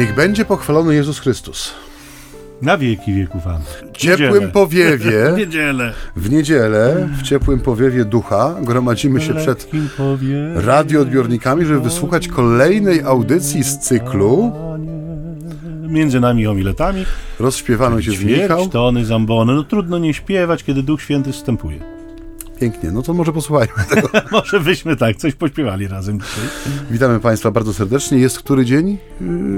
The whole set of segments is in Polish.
Niech będzie pochwalony Jezus Chrystus. Na wieki wieków amen. W ciepłym Niedzielę. powiewie, W niedzielę. w niedzielę, w ciepłym powiewie ducha gromadzimy się przed radioodbiornikami, żeby wysłuchać kolejnej audycji z cyklu Między nami omiletami. Rozśpiewamy Ojciec Michał. Ćwierć tony zambony. No trudno nie śpiewać, kiedy Duch Święty wstępuje. Pięknie, no to może posłuchajmy. Może byśmy tak coś pośpiewali razem dzisiaj. Witamy Państwa bardzo serdecznie. Jest który dzień?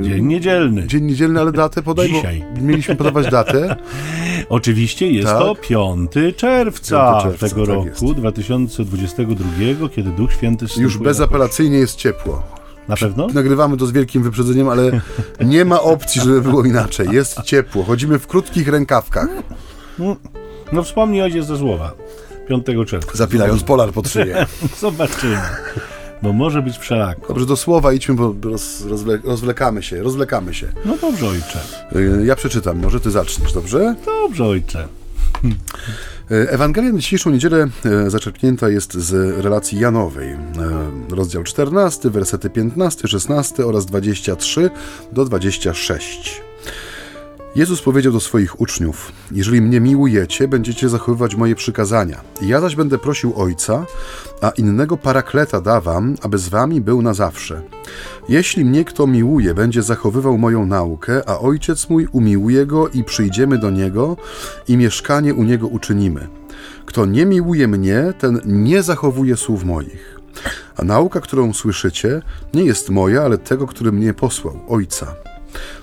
Dzień niedzielny. Dzień niedzielny, ale datę podaj, Dzisiaj. mieliśmy podawać datę. Oczywiście jest Tak. to 5 czerwca, 5 czerwca, tego tak roku, jest. 2022, kiedy Duch Święty. Już bezapelacyjnie jest ciepło. Na pewno? Nagrywamy to z wielkim wyprzedzeniem, ale nie ma opcji, żeby było inaczej. Jest ciepło. Chodzimy w krótkich rękawkach, No wspomnij ojciec ze słowa. 5 czerwca. zapinając polar pod szyję. Zobaczymy. Bo może być wszelako. Dobrze, do słowa idźmy, bo roz, rozwle, rozwlekamy się, rozwlekamy się. No dobrze ojcze. Y, Ja przeczytam, może ty zaczniesz, dobrze? Dobrze ojcze. Y, Ewangelia na dzisiejszą niedzielę y, zaczerpnięta jest z relacji Janowej. Rozdział 14, wersety 15, 16 oraz 23 do 26. Jezus powiedział do swoich uczniów: Jeżeli mnie miłujecie, będziecie zachowywać moje przykazania. Ja zaś będę prosił Ojca, a innego parakleta dawam, aby z wami był na zawsze. Jeśli mnie kto miłuje, będzie zachowywał moją naukę, a Ojciec mój umiłuje go i przyjdziemy do niego i mieszkanie u niego uczynimy. Kto nie miłuje mnie, ten nie zachowuje słów moich. A nauka, którą słyszycie, nie jest moja, ale tego, który mnie posłał, Ojca.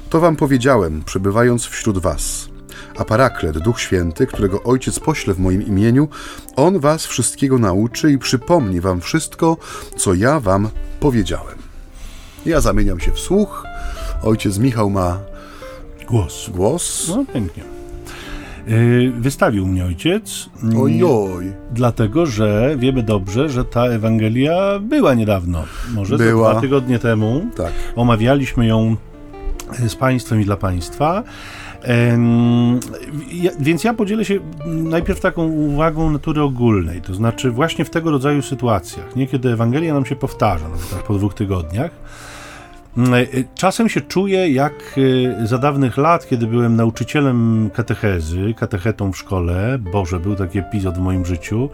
To wam powiedziałem, przebywając wśród was. A paraklet, Duch Święty, którego Ojciec pośle w moim imieniu, On was wszystkiego nauczy i przypomni wam wszystko, co ja wam powiedziałem. Ja zamieniam się w słuch. Ojciec Michał ma Głos. głos. No pięknie. Yy, Wystawił mnie ojciec. mm, Ojoj. Dlatego, że wiemy dobrze, że ta Ewangelia była niedawno. Może Była. dwa tygodnie temu. Tak. Omawialiśmy ją z Państwem i dla Państwa. Więc ja podzielę się najpierw taką uwagą natury ogólnej, to znaczy właśnie w tego rodzaju sytuacjach, nie kiedy Ewangelia nam się powtarza, na przykład po dwóch tygodniach. Mm, e, Czasem się czuję jak e, za dawnych lat, kiedy byłem nauczycielem katechezy, katechetą w szkole. Boże, był taki epizod w moim życiu.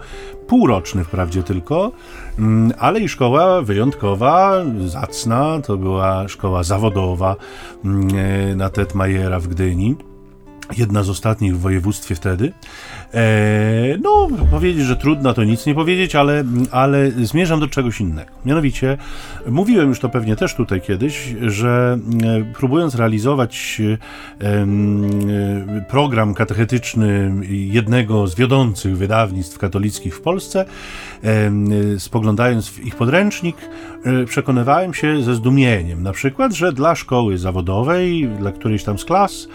Półroczny wprawdzie tylko, mm, ale i szkoła wyjątkowa, zacna. To była szkoła zawodowa mm, e, na Tetmajera w Gdyni. Jedna z ostatnich w województwie wtedy. E, no, powiedzieć, że trudno, to nic nie powiedzieć, ale, ale zmierzam do czegoś innego. Mianowicie, mówiłem już to pewnie też tutaj kiedyś, że e, próbując realizować e, program katechetyczny jednego z wiodących wydawnictw katolickich w Polsce, spoglądając w ich podręcznik, przekonywałem się ze zdumieniem, na przykład, że dla szkoły zawodowej, dla którejś tam z klas,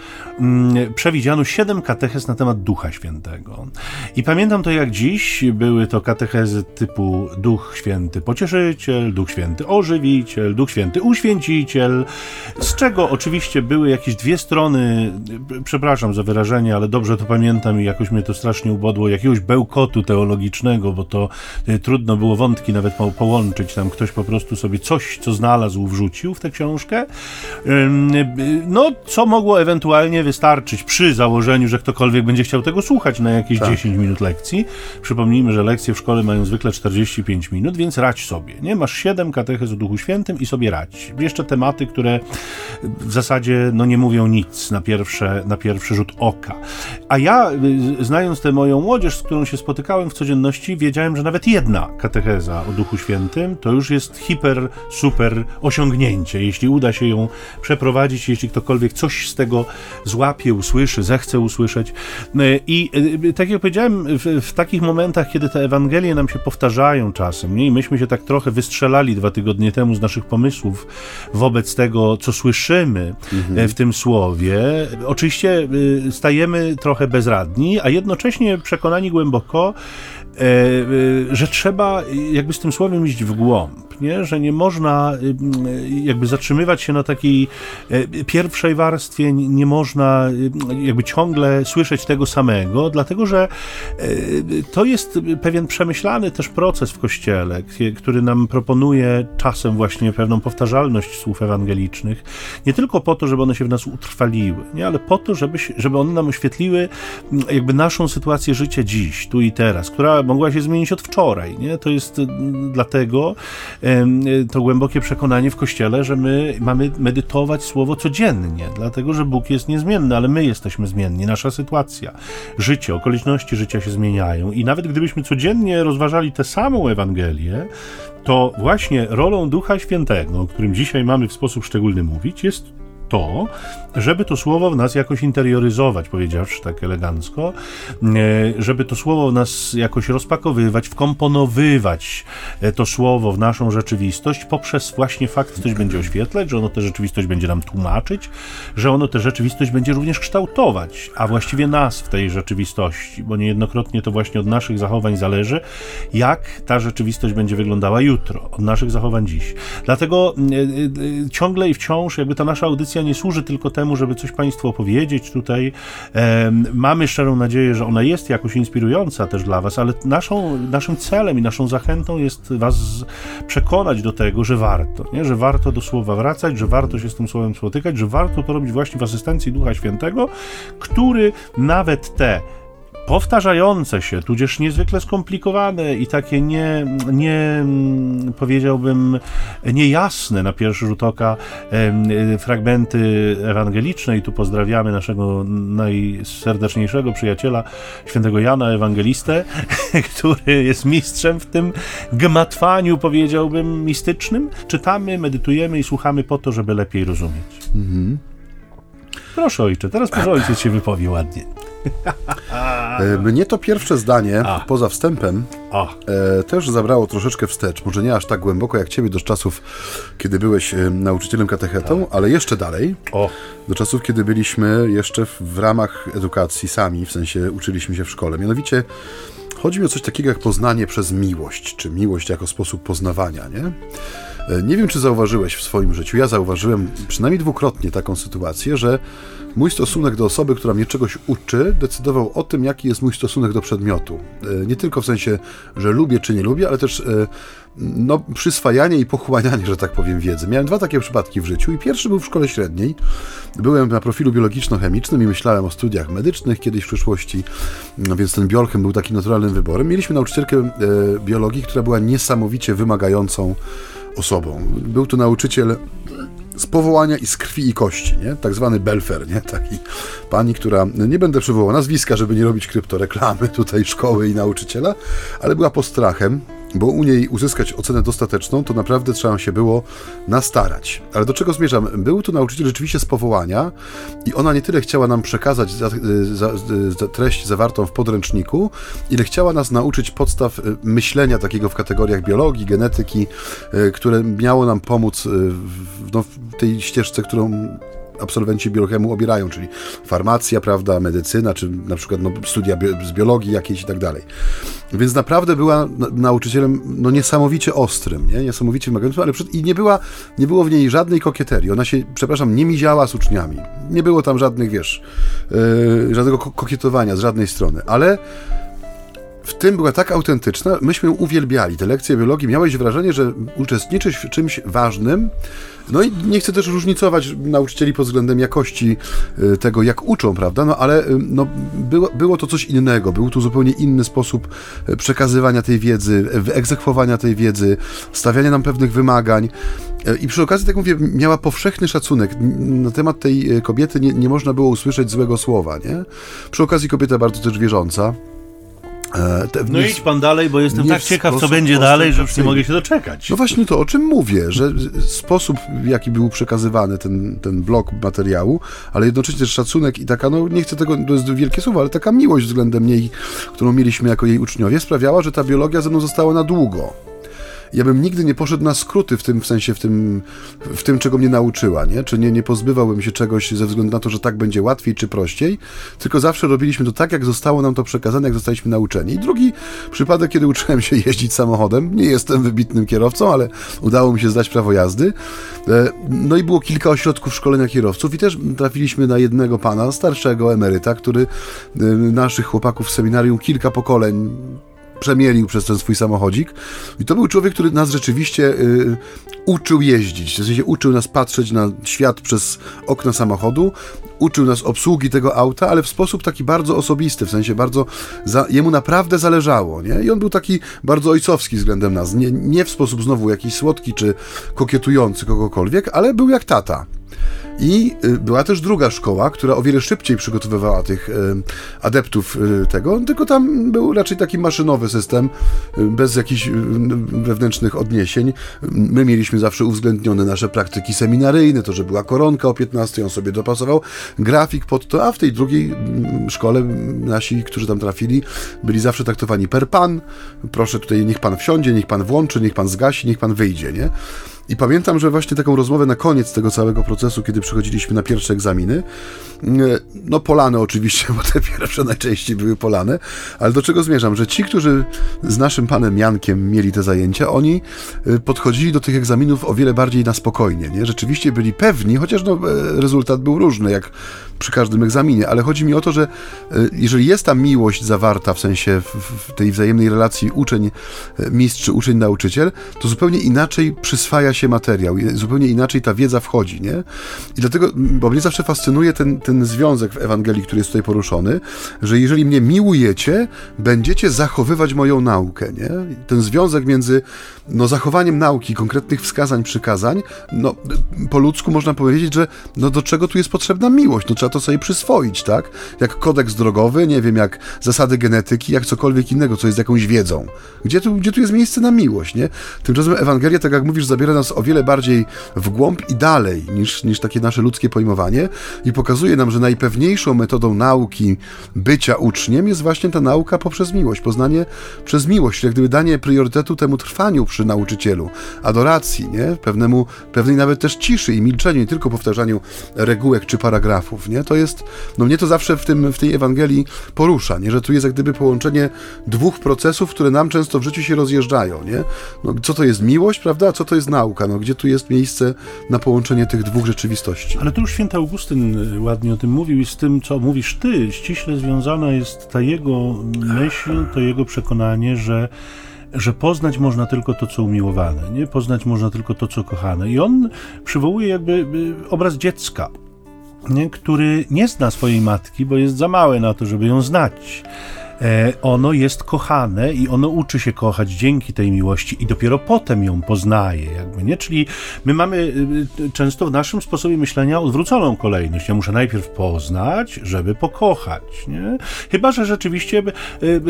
przewidziano siedem katechez na temat Ducha Świętego. I pamiętam to jak dziś, były to katechezy typu Duch Święty Pocieszyciel, Duch Święty Ożywiciel, Duch Święty Uświęciciel, z czego oczywiście były jakieś dwie strony, przepraszam za wyrażenie, ale dobrze to pamiętam i jakoś mnie to strasznie ubodło, jakiegoś bełkotu teologicznego, bo to e, trudno było wątki nawet po- połączyć, tam ktoś po prostu sobie coś, co znalazł, wrzucił w tę książkę. Y, No, co mogło ewentualnie wystarczyć przy założeniu, że ktokolwiek będzie chciał tego słuchać. Na jakieś 10 minut lekcji. Przypomnijmy, że lekcje w szkole mają zwykle 45 minut, więc radź sobie. Nie masz 7 katechez o Duchu Świętym i sobie radź. Jeszcze tematy, które w zasadzie no, nie mówią nic na, pierwsze, na pierwszy rzut oka. A ja, y, znając tę moją młodzież, z którą się spotykałem w codzienności, wiedziałem, że nawet jedna katecheza o Duchu Świętym to już jest hiper, super osiągnięcie. Jeśli uda się ją przeprowadzić, jeśli ktokolwiek coś z tego złapie, usłyszy, zechce usłyszeć. Y, I y, tak jak powiedziałem, w, w takich momentach, kiedy te Ewangelie nam się powtarzają czasem, nie? i myśmy się tak trochę wystrzelali dwa tygodnie temu z naszych pomysłów wobec tego, co słyszymy e, w tym słowie, oczywiście y, stajemy trochę bezradni, a jednocześnie przekonani głęboko, e, e, że trzeba jakby z tym słowem iść w głąb. Że nie można jakby zatrzymywać się na takiej pierwszej warstwie, nie można jakby ciągle słyszeć tego samego, dlatego że to jest pewien przemyślany też proces w Kościele, który nam proponuje czasem właśnie pewną powtarzalność słów ewangelicznych, nie tylko po to, żeby one się w nas utrwaliły, nie? ale po to, żeby, żeby one nam oświetliły jakby naszą sytuację życia dziś, tu i teraz, która mogła się zmienić od wczoraj. Nie? To jest dlatego to głębokie przekonanie w Kościele, że my mamy medytować Słowo codziennie, dlatego, że Bóg jest niezmienny, ale my jesteśmy zmienni, nasza sytuacja, życie, okoliczności życia się zmieniają. I nawet gdybyśmy codziennie rozważali tę samą Ewangelię, to właśnie rolą Ducha Świętego, o którym dzisiaj mamy w sposób szczególny mówić, jest to, żeby to słowo w nas jakoś interioryzować, powiedziawszy tak elegancko, e, żeby to słowo w nas jakoś rozpakowywać, wkomponowywać e, to słowo w naszą rzeczywistość poprzez właśnie fakt, że coś będzie oświetlać, że ono tę rzeczywistość będzie nam tłumaczyć, że ono tę rzeczywistość będzie również kształtować, a właściwie nas w tej rzeczywistości, bo niejednokrotnie to właśnie od naszych zachowań zależy, jak ta rzeczywistość będzie wyglądała jutro, od naszych zachowań dziś. Dlatego e, ciągle i wciąż jakby ta nasza audycja nie służy tylko temu, żeby coś Państwu opowiedzieć tutaj. Mamy szczerą nadzieję, że ona jest jakoś inspirująca też dla Was, ale naszą, naszym celem i naszą zachętą jest Was przekonać do tego, że warto, nie? że warto do słowa wracać, że warto się z tym słowem spotykać, że warto to robić właśnie w asystencji Ducha Świętego, który nawet te powtarzające się, tudzież niezwykle skomplikowane i takie nie, nie powiedziałbym, niejasne na pierwszy rzut oka fragmenty ewangeliczne i tu pozdrawiamy naszego najserdeczniejszego przyjaciela, świętego Jana Ewangelistę, który jest mistrzem w tym gmatwaniu, powiedziałbym, mistycznym. Czytamy, medytujemy i słuchamy po to, żeby lepiej rozumieć. Mhm. Proszę ojcze, teraz może ojciec się wypowie ładnie. E, mnie to pierwsze zdanie, A. poza wstępem, e, też zabrało troszeczkę wstecz. Może nie aż tak głęboko jak ciebie do czasów, kiedy byłeś e, nauczycielem katechetą, ale jeszcze dalej. O. Do czasów, kiedy byliśmy jeszcze w, w ramach edukacji sami, w sensie uczyliśmy się w szkole. Mianowicie chodzi mi o coś takiego jak poznanie przez miłość, czy miłość jako sposób poznawania, nie? E, nie wiem, czy zauważyłeś w swoim życiu. Ja zauważyłem przynajmniej dwukrotnie taką sytuację, że mój stosunek do osoby, która mnie czegoś uczy, decydował o tym, jaki jest mój stosunek do przedmiotu. E, nie tylko w sensie, że lubię czy nie lubię, ale też e, no, przyswajanie i pochłanianie, że tak powiem, wiedzy. Miałem dwa takie przypadki w życiu i pierwszy był w szkole średniej. Byłem na profilu biologiczno-chemicznym i myślałem o studiach medycznych kiedyś w przyszłości, no, więc ten biolchem był takim naturalnym wyborem. Mieliśmy nauczycielkę biologii, która była niesamowicie wymagającą osobą. Był to nauczyciel z powołania i z krwi i kości, nie? tak zwany Belfer, nie? taki pani, która, nie będę przywołał nazwiska, żeby nie robić kryptoreklamy tutaj szkoły i nauczyciela, ale była postrachem, bo u niej uzyskać ocenę dostateczną, to naprawdę trzeba się było nastarać. Ale do czego zmierzam? Był to nauczyciel rzeczywiście z powołania i ona nie tyle chciała nam przekazać za, za, za treść zawartą w podręczniku, ile chciała nas nauczyć podstaw y, myślenia takiego w kategoriach biologii, genetyki, y, które miało nam pomóc y, w, no, w tej ścieżce, którą absolwenci biochemu obierają, czyli farmacja, prawda, medycyna, czy na przykład no, studia z biologii jakiejś i tak dalej. Więc naprawdę była nauczycielem no, niesamowicie ostrym, nie? niesamowicie wymagającym, ale przed, i nie, była, nie było w niej żadnej kokieterii. Ona się, przepraszam, nie miziała z uczniami. Nie było tam żadnych, wiesz, yy, żadnego kokietowania z żadnej strony, ale w tym była tak autentyczna, myśmy ją uwielbiali. Te lekcje biologii miałeś wrażenie, że uczestniczysz w czymś ważnym. No i nie chcę też różnicować nauczycieli pod względem jakości y, tego, jak uczą, prawda? No ale y, no, było, było to coś innego. Był tu zupełnie inny sposób y, przekazywania tej wiedzy, wyegzekwowania tej wiedzy, stawiania nam pewnych wymagań. I przy okazji, tak mówię, miała powszechny szacunek. Na temat tej kobiety nie, nie można było usłyszeć złego słowa, nie? Przy okazji kobieta bardzo też wierząca. E, te, no idź pan dalej, bo jestem tak ciekaw, co będzie dalej, że już nie mogę się doczekać. No właśnie to, o czym mówię, że sposób, w jaki był przekazywany ten, ten blok materiału, ale jednocześnie też szacunek i taka, no nie chcę tego, to jest wielkie słowo, ale taka miłość względem niej, którą mieliśmy jako jej uczniowie, sprawiała, że ta biologia ze mną została na długo. Ja bym nigdy nie poszedł na skróty w tym w sensie, w tym, w tym czego mnie nauczyła, nie? Czy nie, nie pozbywałbym się czegoś ze względu na to, że tak będzie łatwiej czy prościej, tylko zawsze robiliśmy to tak, jak zostało nam to przekazane, jak zostaliśmy nauczeni. I drugi przypadek, kiedy uczyłem się jeździć samochodem, nie jestem wybitnym kierowcą, ale udało mi się zdać prawo jazdy. E, no i było kilka ośrodków szkolenia kierowców i też trafiliśmy na jednego pana, starszego emeryta, który e, naszych chłopaków w seminarium kilka pokoleń przemielił przez ten swój samochodzik. I to był człowiek, który nas rzeczywiście y, uczył jeździć. W sensie uczył nas patrzeć na świat przez okna samochodu, uczył nas obsługi tego auta, ale w sposób taki bardzo osobisty, w sensie bardzo za, jemu naprawdę zależało, nie? I on był taki bardzo ojcowski względem nas. Nie, nie w sposób znowu jakiś słodki czy kokietujący kogokolwiek, ale był jak tata. I y, była też druga szkoła, która o wiele szybciej przygotowywała tych y, adeptów y, tego, tylko tam był raczej taki maszynowy system, bez jakichś wewnętrznych odniesień. My mieliśmy zawsze uwzględnione nasze praktyki seminaryjne, to, że była koronka o 15, on sobie dopasował grafik pod to, a w tej drugiej mm, szkole nasi, którzy tam trafili, byli zawsze traktowani per pan. Proszę tutaj, niech pan wsiądzie, niech pan włączy, niech pan zgasi, niech pan wyjdzie, nie? I pamiętam, że właśnie taką rozmowę na koniec tego całego procesu, kiedy przychodziliśmy na pierwsze egzaminy, mm, no polane oczywiście, bo te pierwsze najczęściej były polane, ale do czego zmierzam, że ci, którzy z naszym panem Jankiem mieli te zajęcia, oni y, podchodzili do tych egzaminów o wiele bardziej na spokojnie, nie? Rzeczywiście byli pewni, chociaż no, e, rezultat był różny, jak przy każdym egzaminie, ale chodzi mi o to, że jeżeli jest ta miłość zawarta w sensie w tej wzajemnej relacji uczeń-mistrz czy uczeń-nauczyciel, to zupełnie inaczej przyswaja się materiał, zupełnie inaczej ta wiedza wchodzi, nie? I dlatego, bo mnie zawsze fascynuje ten, ten związek w Ewangelii, który jest tutaj poruszony, że jeżeli mnie miłujecie, będziecie zachowywać moją naukę, nie? Ten związek między no, zachowaniem nauki, konkretnych wskazań, przykazań, no, po ludzku można powiedzieć, że no, do czego tu jest potrzebna miłość? No, trzeba to sobie przyswoić, tak? Jak kodeks drogowy, nie wiem, jak zasady genetyki, jak cokolwiek innego, co jest jakąś wiedzą. Gdzie tu, gdzie tu jest miejsce na miłość, nie? Tymczasem Ewangelia, tak jak mówisz, zabiera nas o wiele bardziej w głąb i dalej niż, niż takie nasze ludzkie pojmowanie i pokazuje nam, że najpewniejszą metodą nauki bycia uczniem jest właśnie ta nauka poprzez miłość, poznanie przez miłość, jak gdyby danie priorytetu temu trwaniu przy nauczycielu, adoracji, nie? Pewnemu, pewnej nawet też ciszy i milczeniu, nie tylko powtarzaniu regułek czy paragrafów, nie? To jest, no mnie to zawsze w, tym, w tej Ewangelii porusza, nie? Że tu jest jak gdyby połączenie dwóch procesów, które nam często w życiu się rozjeżdżają, nie? No, co to jest miłość, prawda? A co to jest nauka? No, gdzie tu jest miejsce na połączenie tych dwóch rzeczywistości? Ale tu już święty Augustyn y, ładnie o tym mówił i z tym, co mówisz ty, ściśle związana jest ta jego myśl, to jego przekonanie, że że poznać można tylko to, co umiłowane, nie? Poznać można tylko to, co kochane. I on przywołuje jakby y, obraz dziecka, nie? który nie zna swojej matki, bo jest za małe na to, żeby ją znać. E, ono jest kochane i ono uczy się kochać dzięki tej miłości i dopiero potem ją poznaje, jakby, nie? Czyli my mamy y, y, często w naszym sposobie myślenia odwróconą kolejność. Ja muszę najpierw poznać, żeby pokochać, nie? Chyba, że rzeczywiście y,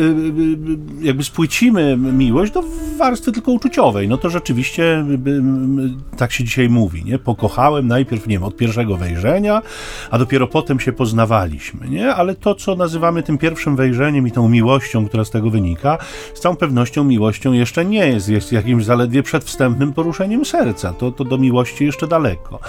jakby spłycimy miłość do warstwy tylko uczuciowej, no to rzeczywiście tak się dzisiaj mówi, nie? Pokochałem najpierw, nie wiem, od pierwszego wejrzenia, a dopiero potem się poznawaliśmy, nie? Ale to, co nazywamy tym pierwszym wejrzeniem i tą miłością, która z tego wynika, z całą pewnością miłością jeszcze nie jest, jest jakimś zaledwie przedwstępnym poruszeniem serca. To, to do miłości jeszcze daleko.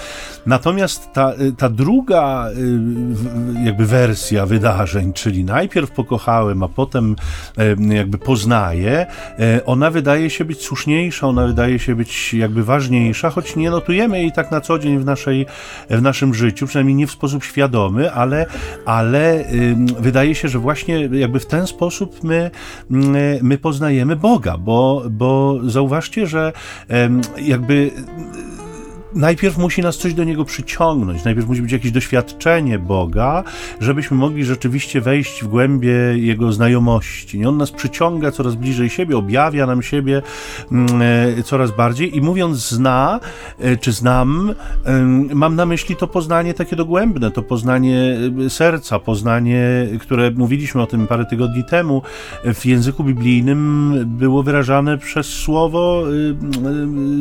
Natomiast ta, ta druga y, jakby wersja wydarzeń, czyli najpierw pokochałem, a potem y, jakby poznaję, y, ona wydaje się być słuszniejsza, ona wydaje się być jakby ważniejsza, choć nie notujemy jej tak na co dzień w, naszej, w naszym życiu, przynajmniej nie w sposób świadomy, ale, ale wydaje się, że właśnie jakby w ten ten sposób my, mm, my poznajemy Boga, bo, bo zauważcie, że jakby najpierw musi nas coś do niego przyciągnąć, najpierw musi być jakieś doświadczenie Boga, żebyśmy mogli rzeczywiście wejść w głębie jego znajomości. I on nas przyciąga coraz bliżej siebie, objawia nam siebie mm, e, coraz bardziej. I mówiąc zna, e, czy znam, mam na myśli to poznanie takie dogłębne, to poznanie e, serca, poznanie, które mówiliśmy o tym parę tygodni temu, w języku biblijnym było wyrażane przez słowo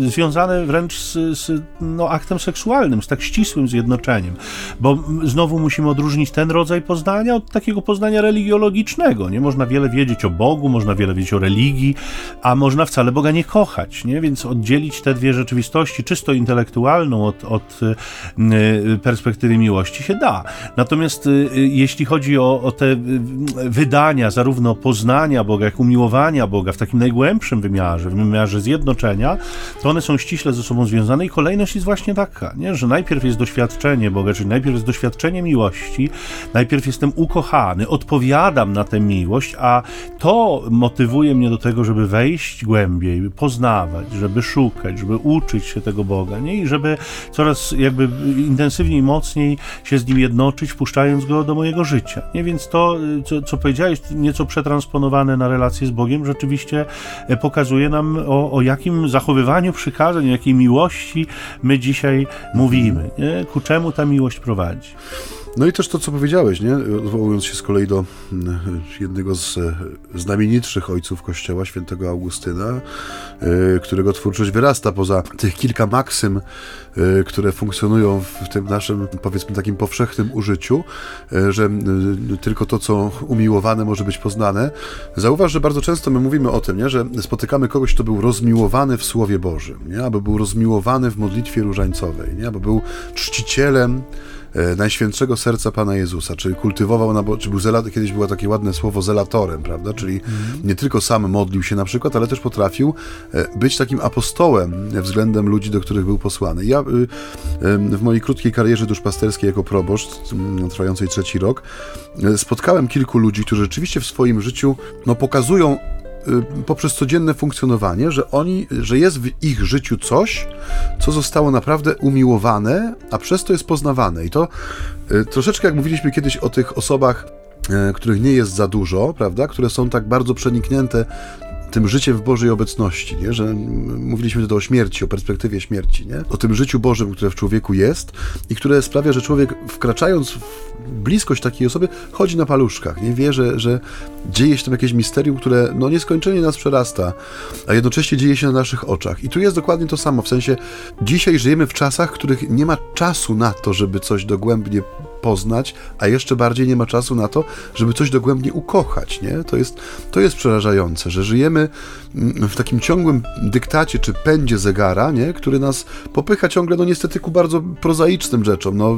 związane wręcz z, z no, aktem seksualnym, z tak ścisłym zjednoczeniem, bo znowu musimy odróżnić ten rodzaj poznania od takiego poznania religiologicznego. Nie można wiele wiedzieć o Bogu, można wiele wiedzieć o religii, a można wcale Boga nie kochać, nie? Więc oddzielić te dwie rzeczywistości, czysto intelektualną od, od y, perspektywy miłości się da. Natomiast y, jeśli chodzi o, o te wydania, zarówno poznania Boga, jak umiłowania Boga w takim najgłębszym wymiarze, w wymiarze zjednoczenia, to one są ściśle ze sobą związane i kolejność jest właśnie taka, nie? że najpierw jest doświadczenie Boga, czyli najpierw jest doświadczenie miłości, najpierw jestem ukochany, odpowiadam na tę miłość, a to motywuje mnie do tego, żeby wejść głębiej, poznawać, żeby szukać, żeby uczyć się tego Boga, nie? I żeby coraz jakby intensywniej, mocniej się z Nim jednoczyć, wpuszczając Go do mojego życia, nie? Więc to, co, co powiedziałeś, nieco przetransponowane na relacje z Bogiem, rzeczywiście e, pokazuje nam o, o jakim zachowywaniu przykazań, o jakiej miłości my dzisiaj mówimy, nie? Ku czemu ta miłość prowadzi. No i też to, co powiedziałeś, nie? odwołując się z kolei do mm, jednego z e, znamienitszych ojców Kościoła, świętego Augustyna, e, którego twórczość wyrasta poza tych kilka maksym, e, które funkcjonują w tym naszym, powiedzmy, takim powszechnym użyciu, że tylko to, co umiłowane, może być poznane. Zauważ, że bardzo często my mówimy o tym, nie? że spotykamy kogoś, kto był rozmiłowany w Słowie Bożym, nie? albo był rozmiłowany w modlitwie różańcowej, nie? albo był czcicielem E, Najświętszego Serca Pana Jezusa, czyli kultywował, czy był zelat, kiedyś było takie ładne słowo zelatorem, prawda, czyli mm. nie tylko sam modlił się na przykład, ale też potrafił e, być takim apostołem względem ludzi, do których był posłany. Ja y, w mojej krótkiej karierze duszpasterskiej jako proboszcz, trwającej trzeci rok, e, spotkałem kilku ludzi, którzy rzeczywiście w swoim życiu no, pokazują Y, poprzez codzienne funkcjonowanie, że oni, że jest w ich życiu coś, co zostało naprawdę umiłowane, a przez to jest poznawane. I to y, troszeczkę jak mówiliśmy kiedyś o tych osobach, y, których nie jest za dużo, prawda, które są tak bardzo przeniknięte tym życiem w Bożej obecności, nie? że mówiliśmy wtedy o śmierci, o perspektywie śmierci, nie? o tym życiu Bożym, które w człowieku jest i które sprawia, że człowiek wkraczając w bliskość takiej osoby chodzi na paluszkach, nie wie, że, że dzieje się tam jakieś misterium, które no nieskończenie nas przerasta, a jednocześnie dzieje się na naszych oczach. I tu jest dokładnie to samo, w sensie dzisiaj żyjemy w czasach, w których nie ma czasu na to, żeby coś dogłębnie poznać, a jeszcze bardziej nie ma czasu na to, żeby coś dogłębnie ukochać, nie? To jest, to jest przerażające, że żyjemy mm, w takim ciągłym dyktacie czy pędzie zegara, nie? Który nas popycha ciągle, no niestety ku bardzo prozaicznym rzeczom, no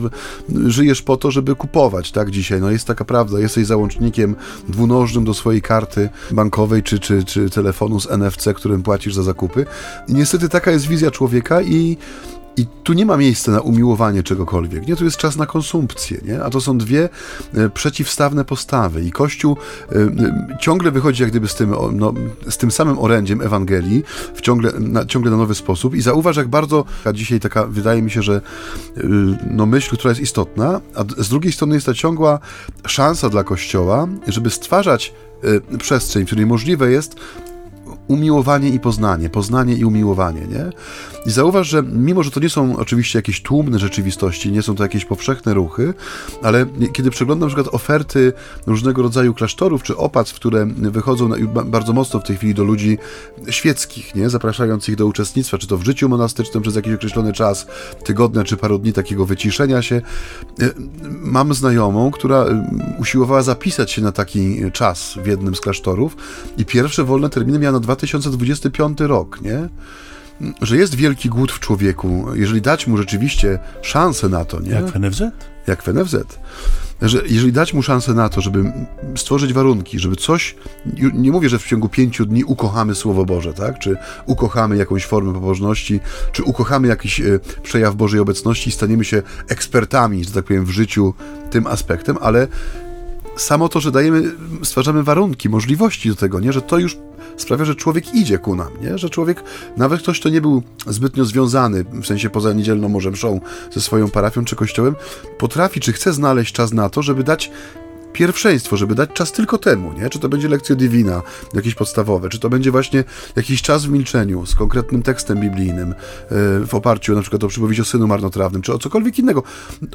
żyjesz po to, żeby kupować, tak, dzisiaj, no jest taka prawda, jesteś załącznikiem dwunożnym do swojej karty bankowej czy, czy, czy telefonu z NFC, którym płacisz za zakupy niestety taka jest wizja człowieka i i tu nie ma miejsca na umiłowanie czegokolwiek. Nie, tu jest czas na konsumpcję, nie? A to są dwie e, przeciwstawne postawy. I Kościół e, e, ciągle wychodzi jak gdyby z tym, no, z tym samym orędziem Ewangelii, w ciągle, na, ciągle na nowy sposób. I zauważ, jak bardzo a dzisiaj taka, wydaje mi się, że no, myśl, która jest istotna, a z drugiej strony jest ta ciągła szansa dla Kościoła, żeby stwarzać przestrzeń, w której możliwe jest umiłowanie i poznanie, poznanie i umiłowanie, nie? I zauważ, że mimo, że to nie są oczywiście jakieś tłumne rzeczywistości, nie są to jakieś powszechne ruchy, ale kiedy przeglądam na przykład oferty różnego rodzaju klasztorów czy opactw, które wychodzą na, bardzo mocno w tej chwili do ludzi świeckich, nie? Zapraszając ich do uczestnictwa, czy to w życiu monastycznym przez jakiś określony czas, tygodnia czy paru dni takiego wyciszenia się. E, mam znajomą, która e, usiłowała zapisać się na taki czas w jednym z klasztorów i pierwsze wolne terminy miała na 2025 rok, nie? Że jest wielki głód w człowieku, jeżeli dać mu rzeczywiście szansę na to, nie? Jak w NFZ? Jak w NFZ. Że jeżeli dać mu szansę na to, żeby stworzyć warunki, żeby coś, nie mówię, że w ciągu pięciu dni ukochamy Słowo Boże, tak? Czy ukochamy jakąś formę pobożności, czy ukochamy jakiś e, przejaw Bożej obecności i staniemy się ekspertami, że tak powiem, w życiu tym aspektem, ale samo to, że dajemy, stwarzamy warunki, możliwości do tego, nie? że to już sprawia, że człowiek idzie ku nam, nie? że człowiek, nawet ktoś, kto nie był zbytnio związany, w sensie poza niedzielną może mszą ze swoją parafią czy kościołem, potrafi czy chce znaleźć czas na to, żeby dać pierwszeństwo, żeby dać czas tylko temu, nie? Czy to będzie lekcja divina, jakieś podstawowe, czy to będzie właśnie jakiś czas w milczeniu z konkretnym tekstem biblijnym, e, w oparciu na przykład o przypowieść o synu marnotrawnym, czy o cokolwiek innego.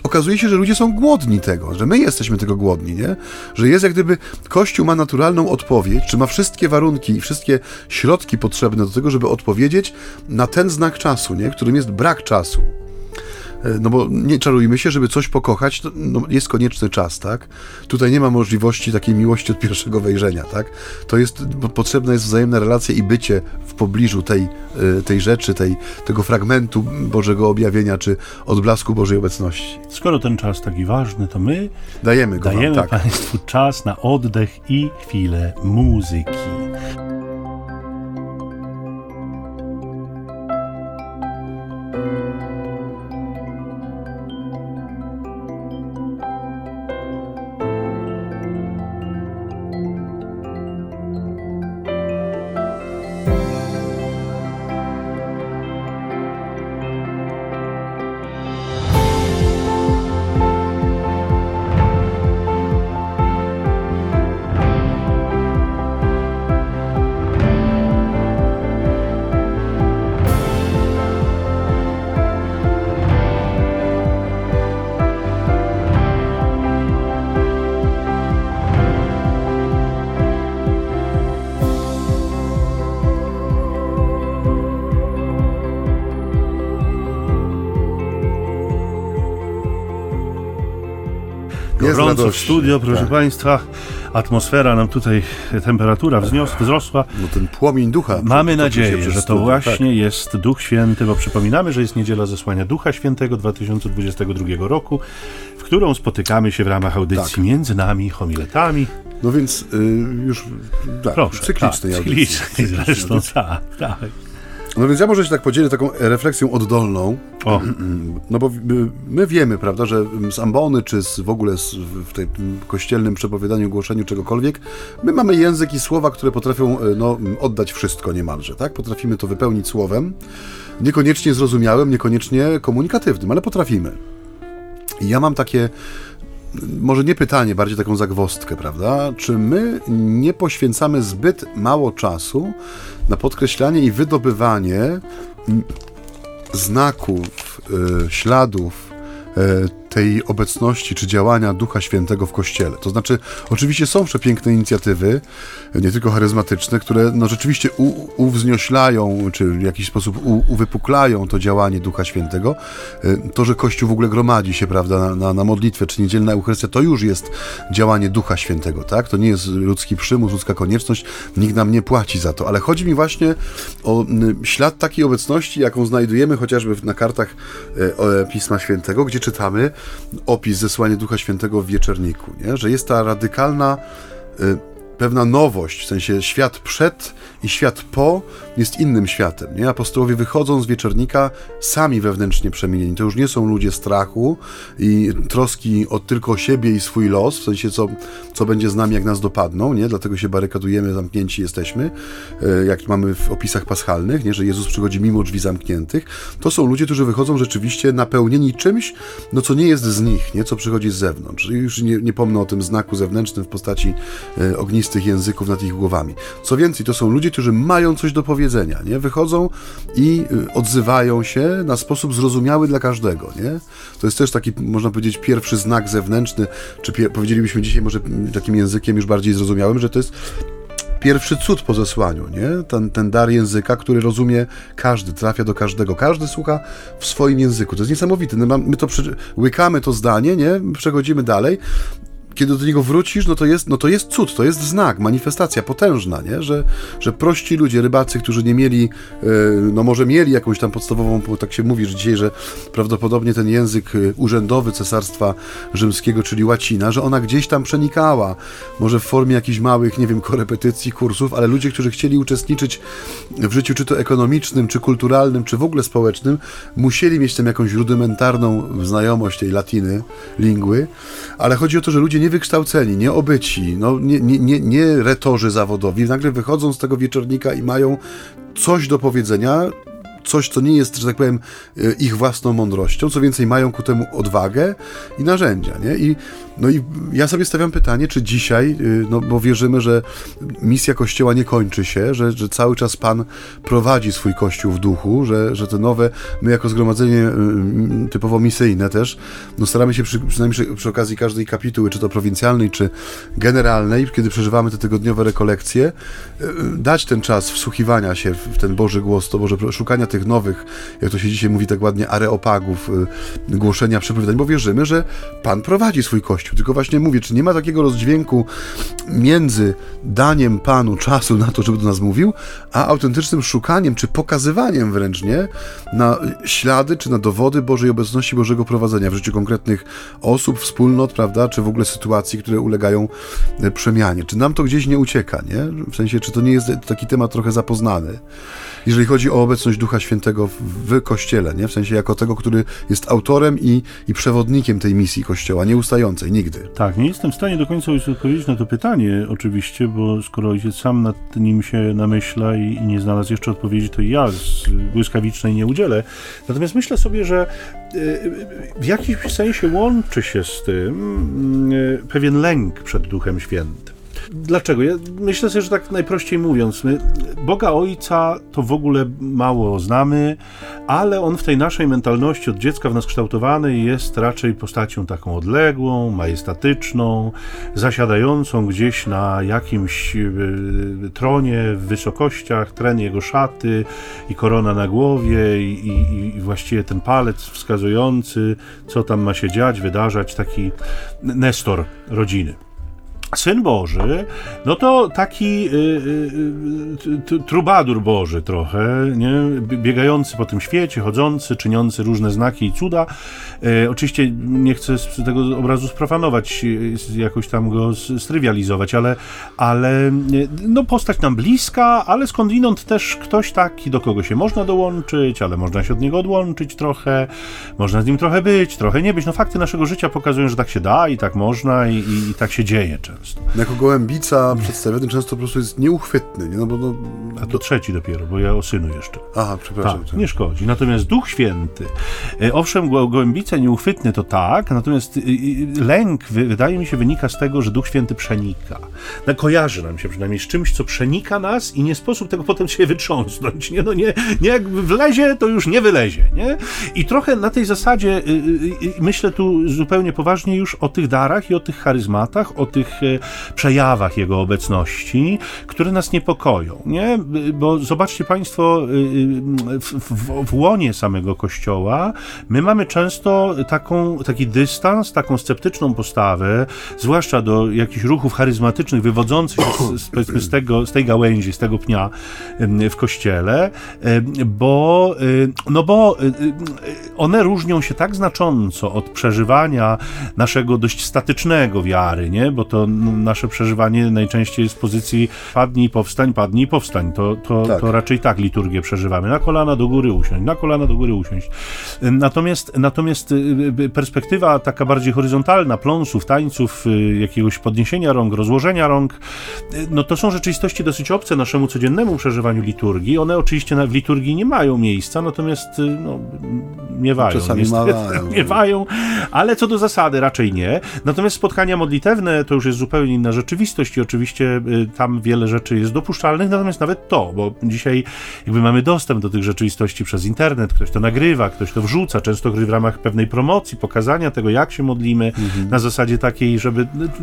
Okazuje się, że ludzie są głodni tego, że my jesteśmy tego głodni, nie? Że jest jak gdyby Kościół ma naturalną odpowiedź, czy ma wszystkie warunki i wszystkie środki potrzebne do tego, żeby odpowiedzieć na ten znak czasu, nie? Którym jest brak czasu. E, no bo nie czarujmy się, żeby coś pokochać, to, no, jest konieczny czas, tak? Tutaj nie ma możliwości takiej miłości od pierwszego wejrzenia, tak? To jest, potrzebna jest wzajemna relacja i bycie w pobliżu tej, e, tej rzeczy, tej, tego fragmentu Bożego objawienia, czy odblasku Bożej obecności. Skoro ten czas taki ważny, to my dajemy, go dajemy wam, tak. Państwu czas na oddech i chwilę muzyki. Gorąco w studio, proszę tak. Państwa. Atmosfera nam tutaj, temperatura wznios, wzrosła. No ten płomień ducha. Mamy nadzieję, że to właśnie tak. jest Duch Święty, bo przypominamy, że jest niedziela zesłania Ducha Świętego 2022 roku, w którą spotykamy się w ramach audycji tak. między nami, homiletami. No więc y, już tak, Proszę, cyklicznej tak, audycji. Cyklicznej zresztą, tak, tak. No więc ja może się tak podzielę taką refleksją oddolną. O. No bo my wiemy, prawda, że z ambony, czy z, w ogóle z, w tym kościelnym przepowiadaniu, głoszeniu czegokolwiek, my mamy język i słowa, które potrafią e, no, oddać wszystko niemalże, tak? Potrafimy to wypełnić słowem, niekoniecznie zrozumiałym, niekoniecznie komunikatywnym, ale potrafimy. I ja mam takie może nie pytanie, bardziej taką zagwostkę, prawda? Czy my nie poświęcamy zbyt mało czasu na podkreślanie i wydobywanie znaków, y, śladów y, tej obecności czy działania Ducha Świętego w Kościele. To znaczy, oczywiście są przepiękne inicjatywy, nie tylko charyzmatyczne, które no, rzeczywiście u, uwznioślają, czy w jakiś sposób u, uwypuklają to działanie Ducha Świętego. Y, to, że Kościół w ogóle gromadzi się, prawda, na, na, na modlitwę, czy niedzielna Eucharystia, to już jest działanie Ducha Świętego, tak? To nie jest ludzki przymus, ludzka konieczność, nikt nam nie płaci za to, ale chodzi mi właśnie o ślad takiej obecności, jaką znajdujemy chociażby na kartach y, Pisma Świętego, gdzie czytamy, opis zesłania Ducha Świętego w wieczerniku, nie? że jest ta radykalna y, pewna nowość, w sensie świat przed i świat po jest innym światem. Nie? Apostołowie wychodzą z wieczornika sami wewnętrznie przemienieni. To już nie są ludzie strachu i troski o tylko siebie i swój los, w sensie co, co będzie z nami, jak nas dopadną, nie? dlatego się barykadujemy, zamknięci jesteśmy, e, jak mamy w opisach paschalnych, nie? że Jezus przychodzi mimo drzwi zamkniętych. To są ludzie, którzy wychodzą rzeczywiście napełnieni czymś, no co nie jest z nich, nie? co przychodzi z zewnątrz. Już nie, nie pomnę o tym znaku zewnętrznym w postaci ognistych języków nad ich głowami. Co więcej, to są ludzie, którzy mają coś do powiedzenia, nie? Wychodzą i y, odzywają się na sposób zrozumiały dla każdego, nie? To jest też taki, można powiedzieć, pierwszy znak zewnętrzny, czy powiedzielibyśmy dzisiaj może takim językiem już bardziej zrozumiałym, że to jest pierwszy cud po zesłaniu, nie? Ten, ten dar języka, który rozumie każdy, trafia do każdego. Każdy słucha w swoim języku. To jest niesamowite. My, my to przy... łykamy to zdanie, nie? Przechodzimy dalej kiedy do niego wrócisz, no to jest, no to jest cud, to jest znak, manifestacja potężna, nie? Że, że prości ludzie, rybacy, którzy nie mieli, e, no może mieli jakąś tam podstawową, bo tak się mówi że dzisiaj, że prawdopodobnie ten język e, urzędowy Cesarstwa Rzymskiego, czyli łacina, że ona gdzieś tam przenikała, może w formie jakichś małych, nie wiem, korepetycji, kursów, ale ludzie, którzy chcieli uczestniczyć w życiu czy to ekonomicznym, czy kulturalnym, czy w ogóle społecznym, musieli mieć tam jakąś rudymentarną znajomość tej latiny, lingły, ale chodzi o to, że ludzie nie niewykształceni, nieobyci, no, nie, nie, nie, nie retorzy zawodowi, nagle wychodzą z tego wieczornika i mają coś do powiedzenia, coś, co nie jest, że tak powiem, e, ich własną mądrością, co więcej, mają ku temu odwagę i narzędzia, nie? I, no i ja sobie stawiam pytanie, czy dzisiaj, e, no bo wierzymy, że misja Kościoła nie kończy się, że, że cały czas Pan prowadzi swój Kościół w duchu, że, że te nowe, my jako zgromadzenie e, typowo misyjne też, no staramy się przy, przynajmniej przy, przy okazji każdej kapituły, czy to prowincjalnej, czy generalnej, kiedy przeżywamy te tygodniowe rekolekcje, dać ten czas wsłuchiwania się w ten Boży głos, to Boże, szukania tych nowych, jak to się dzisiaj mówi tak ładnie, areopagów, y, głoszenia przepowiadań, bo wierzymy, że Pan prowadzi swój Kościół. Tylko właśnie mówię, czy nie ma takiego rozdźwięku między daniem Panu czasu na to, żeby do nas mówił, a autentycznym szukaniem, czy pokazywaniem wręcz, nie, na ślady, czy na dowody Bożej obecności, Bożego prowadzenia w życiu konkretnych osób, wspólnot, prawda, czy w ogóle sytuacji, które ulegają e, przemianie. Czy nam to gdzieś nie ucieka, nie? W sensie, czy to nie jest taki temat trochę zapoznany? jeżeli chodzi o obecność Ducha Świętego w Kościele, nie? w sensie jako tego, który jest autorem i, i przewodnikiem tej misji Kościoła, nieustającej nigdy. Tak, nie jestem w stanie do końca odpowiedzieć na to pytanie, oczywiście, bo skoro ojciec sam nad nim się namyśla i, i nie znalazł jeszcze odpowiedzi, to ja z błyskawicznej nie udzielę. Natomiast myślę sobie, że e, w jakimś sensie łączy się z tym e, pewien lęk przed Duchem Świętym. Dlaczego? Ja myślę sobie, że tak najprościej mówiąc, my Boga Ojca to w ogóle mało znamy, ale on w tej naszej mentalności od dziecka w nas kształtowany jest raczej postacią taką odległą, majestatyczną, zasiadającą gdzieś na jakimś e, tronie w wysokościach, tren jego szaty i korona na głowie i, i, i właściwie ten palec wskazujący, co tam ma się dziać, wydarzać, taki nestor rodziny. Syn Boży, no to taki y, y, y, trubadur Boży trochę, nie? biegający po tym świecie, chodzący, czyniący różne znaki i cuda. E, oczywiście nie chcę z tego obrazu sprofanować, jakoś tam go strywializować, ale, ale no postać nam bliska, ale skądinąd też ktoś taki, do kogo się można dołączyć, ale można się od niego odłączyć trochę, można z nim trochę być, trochę nie być. No fakty naszego życia pokazują, że tak się da i tak można i, i, i tak się dzieje często często. Jako gołębica przedstawiony często po prostu jest nieuchwytny, nie? No bo no... A to trzeci dopiero, bo ja o synu jeszcze. Aha, przepraszam. Tak, nie szkodzi. Natomiast Duch Święty, e, owszem, gołębica nieuchwytny to tak, natomiast y, y, lęk, wydaje mi się, wynika z tego, że Duch Święty przenika. No, kojarzy nam się przynajmniej z czymś, co przenika nas i nie sposób tego potem się wytrząsnąć, nie? No nie, nie jak wlezie, to już nie wylezie, nie? I trochę na tej zasadzie y, myślę tu zupełnie poważnie już o tych darach i o tych charyzmatach, o tych e, przejawach Jego obecności, które nas niepokoją. Nie? Bo zobaczcie Państwo, y, y, w, w, w łonie samego Kościoła my mamy często taką, taki dystans, taką sceptyczną postawę, zwłaszcza do jakichś ruchów charyzmatycznych wywodzących się z, z, z, tego, z tej gałęzi, z tego pnia w Kościele, bo, y, no bo one różnią się tak znacząco od przeżywania naszego dość statycznego wiary, nie? bo to nasze przeżywanie najczęściej jest w pozycji padnij, powstań, padnij, powstań. To, to, tak. to raczej tak liturgię przeżywamy. Na kolana do góry usiąść, na kolana do góry usiąść. Natomiast, natomiast y, y, perspektywa taka bardziej horyzontalna, pląsów, tańców, y, jakiegoś podniesienia rąk, rozłożenia rąk, no to są rzeczywistości dosyć obce naszemu codziennemu przeżywaniu liturgii. One oczywiście w liturgii nie mają miejsca, natomiast no, miewają. Czasami mają. miewają, ale co do zasady raczej nie. Natomiast spotkania modlitewne to już jest zupełnie inna rzeczywistość i oczywiście y, tam wiele rzeczy jest dopuszczalnych, natomiast nawet to, bo dzisiaj jakby mamy dostęp do tych rzeczywistości przez internet, ktoś to nagrywa, ktoś to wrzuca, często w ramach pewnej promocji, pokazania tego, jak się modlimy, mhm. na zasadzie takiej, żeby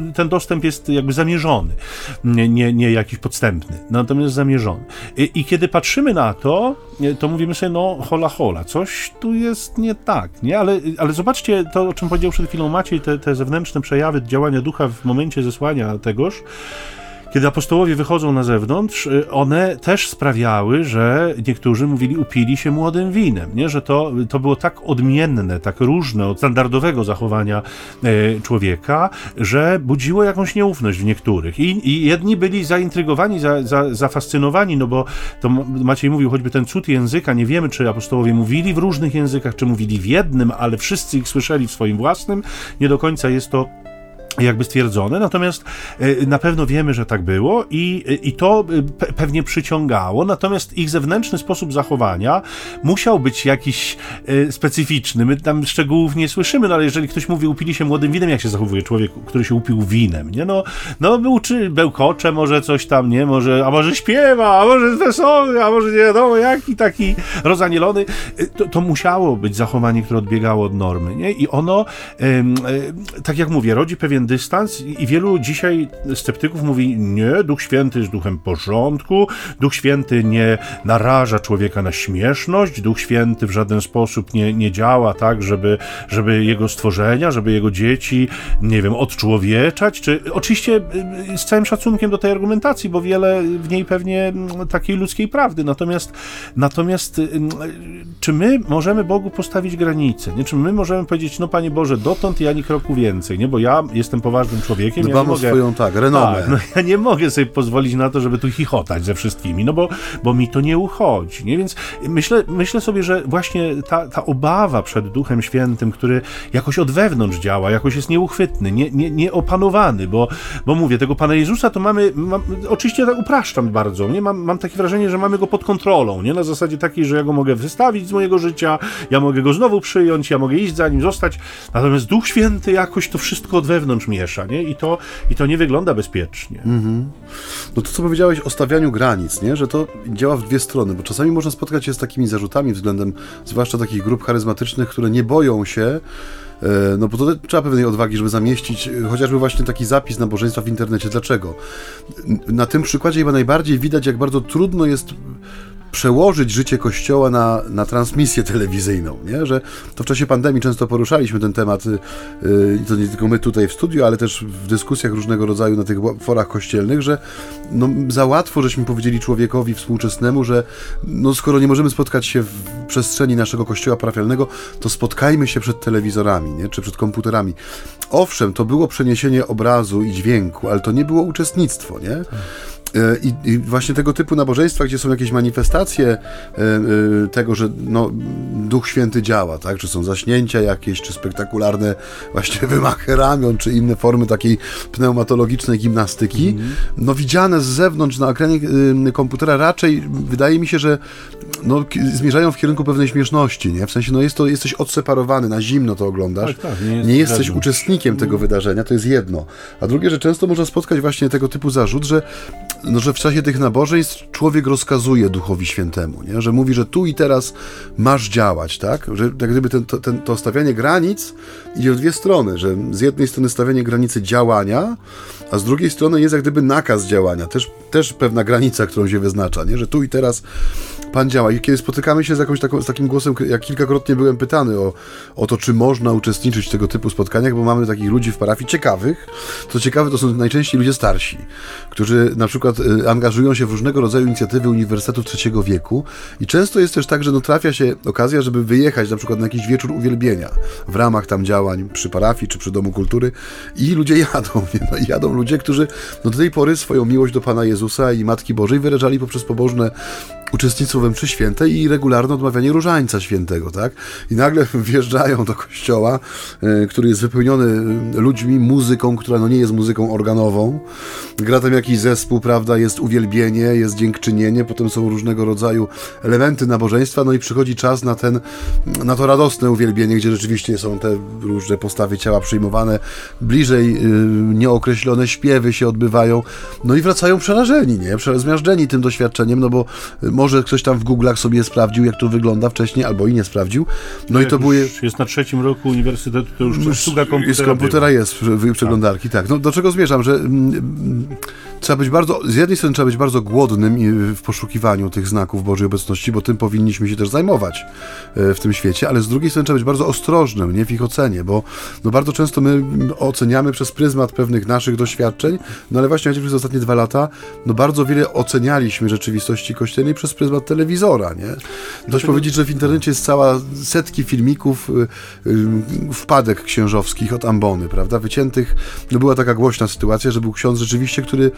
y, ten dostęp jest jakby zamierzony, nie, nie, nie jakiś podstępny, natomiast zamierzony. I, I, kiedy patrzymy na to, to mówimy sobie, no hola hola, coś tu jest nie tak, nie? Ale, ale zobaczcie to, o czym powiedział przed chwilą Maciej, te, te zewnętrzne przejawy działania ducha w momencie zesłania tegoż, kiedy apostołowie wychodzą na zewnątrz, y, one też sprawiały, że niektórzy mówili, upili się młodym winem, nie? że to, to było tak odmienne, tak różne od standardowego zachowania e, człowieka, że budziło jakąś nieufność w niektórych. I, i jedni byli zaintrygowani, za, za, zafascynowani, no bo to Maciej mówił choćby ten cud języka, nie wiemy, czy apostołowie mówili w różnych językach, czy mówili w jednym, ale wszyscy ich słyszeli w swoim własnym. Nie do końca jest to jakby stwierdzone, natomiast e, na pewno wiemy, że tak było i, i to e, pewnie przyciągało, natomiast ich zewnętrzny sposób zachowania musiał być jakiś e, specyficzny. My tam szczegółów nie słyszymy, no ale jeżeli ktoś mówi, upili się młodym winem, jak się zachowuje człowiek, który się upił winem, nie? No, no był czy bełkocze, może coś tam, nie? Może, a może śpiewa, a może jest wesoły, a może nie wiadomo jaki, taki rozanielony. To, to musiało być zachowanie, które odbiegało od normy, nie? I ono, tak jak mówię, rodzi pewien dystans i wielu dzisiaj sceptyków mówi, nie, Duch Święty jest duchem porządku, Duch Święty nie naraża człowieka na śmieszność, Duch Święty w żaden sposób nie, nie działa tak, żeby, żeby jego stworzenia, żeby jego dzieci, nie wiem, odczłowieczać, czy oczywiście z całym szacunkiem do tej argumentacji, bo wiele w niej pewnie takiej ludzkiej prawdy, natomiast natomiast czy my możemy Bogu postawić granice, nie? Czy my możemy powiedzieć, no Panie Boże, dotąd ja ani kroku więcej, nie? Bo ja jestem poważnym człowiekiem. Dbam ja nie mogę, swoją, tak, renomę. Tak, no ja nie mogę sobie pozwolić na to, żeby tu chichotać ze wszystkimi, no bo, bo mi to nie uchodzi, nie? Więc myślę, myślę sobie, że właśnie ta, ta obawa przed Duchem Świętym, który jakoś od wewnątrz działa, jakoś jest nieuchwytny, nie, nie, nieopanowany, bo, bo mówię, tego Pana Jezusa to mamy, mam, oczywiście tak upraszczam bardzo, nie? Mam, mam takie wrażenie, że mamy go pod kontrolą, nie? Na zasadzie takiej, że ja go mogę wystawić z mojego życia, ja mogę go znowu przyjąć, ja mogę iść za nim, zostać, natomiast Duch Święty jakoś to wszystko od wewnątrz miesza, nie? I to, i to nie wygląda bezpiecznie. Mhm. No to, co powiedziałeś o stawianiu granic, nie? Że to działa w dwie strony, bo czasami można spotkać się z takimi zarzutami względem zwłaszcza takich grup charyzmatycznych, które nie boją się e, no bo to trzeba pewnej odwagi, żeby zamieścić e, chociażby właśnie taki zapis nabożeństwa w internecie. Dlaczego? Na tym przykładzie chyba najbardziej widać, jak bardzo trudno jest przełożyć życie Kościoła na, na transmisję telewizyjną, nie? że to w czasie pandemii często poruszaliśmy ten temat y, y, i to nie tylko my tutaj w studiu, ale też w dyskusjach różnego rodzaju na tych forach kościelnych, że no, za łatwo żeśmy powiedzieli człowiekowi współczesnemu, że no, skoro nie możemy spotkać się w przestrzeni naszego kościoła parafialnego, to spotkajmy się przed telewizorami, nie? czy przed komputerami. Owszem, to było przeniesienie obrazu i dźwięku, ale to nie było uczestnictwo, nie? E, I, I, właśnie tego typu nabożeństwa, gdzie są jakieś manifestacje e, e, tego, że no, Duch Święty działa, tak? Czy są zaśnięcia jakieś, czy spektakularne właśnie wymachy ramion, czy inne formy takiej pneumatologicznej gimnastyki, mm no widziane z zewnątrz na ekranie komputera raczej wydaje mi się, że no, zmierzają w kierunku pewnej śmieszności, nie? W sensie, no jest to, jesteś odseparowany, na zimno to oglądasz, tak, tak, nie, jest nie jesteś uczestnikiem tego wydarzenia, to jest jedno. A drugie, że często można spotkać właśnie tego typu zarzut, że no, że w czasie tych nabożeństw człowiek rozkazuje Duchowi Świętemu, nie? że mówi, że tu i teraz masz działać, tak? Że jak gdyby ten, to, ten, to stawianie granic idzie w dwie strony, że z jednej strony stawianie granicy działania, a z drugiej strony jest jak gdyby nakaz działania, też, też pewna granica, którą się wyznacza, nie? że tu i teraz Pan działa. I kiedy spotykamy się z, jakąś taką, z takim głosem, jak kilkakrotnie byłem pytany o, o to, czy można uczestniczyć w tego typu spotkaniach, bo mamy takich ludzi w parafii ciekawych. Co ciekawe, to są najczęściej ludzie starsi, którzy na przykład y, angażują się w różnego rodzaju inicjatywy uniwersytetów trzeciego wieku i często jest też tak, że no, trafia się okazja, żeby wyjechać na przykład na jakiś wieczór uwielbienia w ramach tam działań przy parafii czy przy Domu Kultury i ludzie jadą, no, jadą ludzie, którzy no, do tej pory swoją miłość do Pana Jezusa i Matki Bożej wyrażali poprzez pobożne uczestnictwo we mszy świętej i regularne odmawianie różańca świętego, tak? I nagle wjeżdżają do kościoła, y, który jest wypełniony e, ludźmi, muzyką, która no nie jest muzyką organową. Gra tam jakiś zespół, prawda? Jest uwielbienie, jest dziękczynienie, potem są różnego rodzaju elementy nabożeństwa, no i przychodzi czas na ten, na to radosne uwielbienie, gdzie rzeczywiście są te różne postawy ciała przyjmowane, bliżej y, nieokreślone śpiewy się odbywają, no i wracają przerażeni, nie? Zmiażdżeni tym doświadczeniem, no bo może ktoś tam w Google'ach sobie sprawdził, jak to wygląda wcześniej, albo i nie sprawdził. No jak i to były... Jest na trzecim roku uniwersytetu, to już obsługa komputera Jest komputera jest, przeglądarki, tak. tak. No do czego zmierzam, że mm, trzeba być bardzo, z jednej strony trzeba być bardzo głodnym w poszukiwaniu tych znaków Bożej obecności, bo tym powinniśmy się też zajmować e, w tym świecie, ale z drugiej strony trzeba być bardzo ostrożnym, nie w ich ocenie, bo no bardzo często my oceniamy przez pryzmat pewnych naszych doświadczeń, no ale właśnie przez ostatnie dwa lata, no bardzo wiele ocenialiśmy rzeczywistości kościelnej przez pryzmat telewizora, nie? Dość powiedzieć, że w internecie jest cała setki filmików y, y, wpadek księżowskich od ambony, prawda? Wyciętych, no była taka głośna sytuacja, że był ksiądz rzeczywiście, który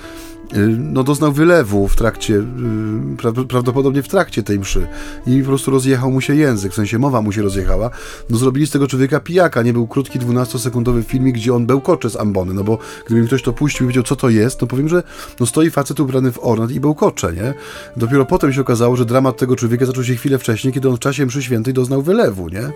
no, doznał wylewu w trakcie, y, prawdopodobnie w trakcie tej mszy i po prostu rozjechał mu się język, w sensie mowa mu się rozjechała. No zrobili z tego człowieka pijaka, nie był krótki 12-sekundowy filmik, gdzie on bełkocze z ambony, no bo gdyby mi ktoś to puścił i wiedział, co to jest, to powiem, że no stoi facet ubrany w ornat i bełkocze, nie? Dopiero potem się okazało, że dramat tego człowieka zaczął się chwilę wcześniej, kiedy on w czasie mszy świętej doznał wylewu, nie?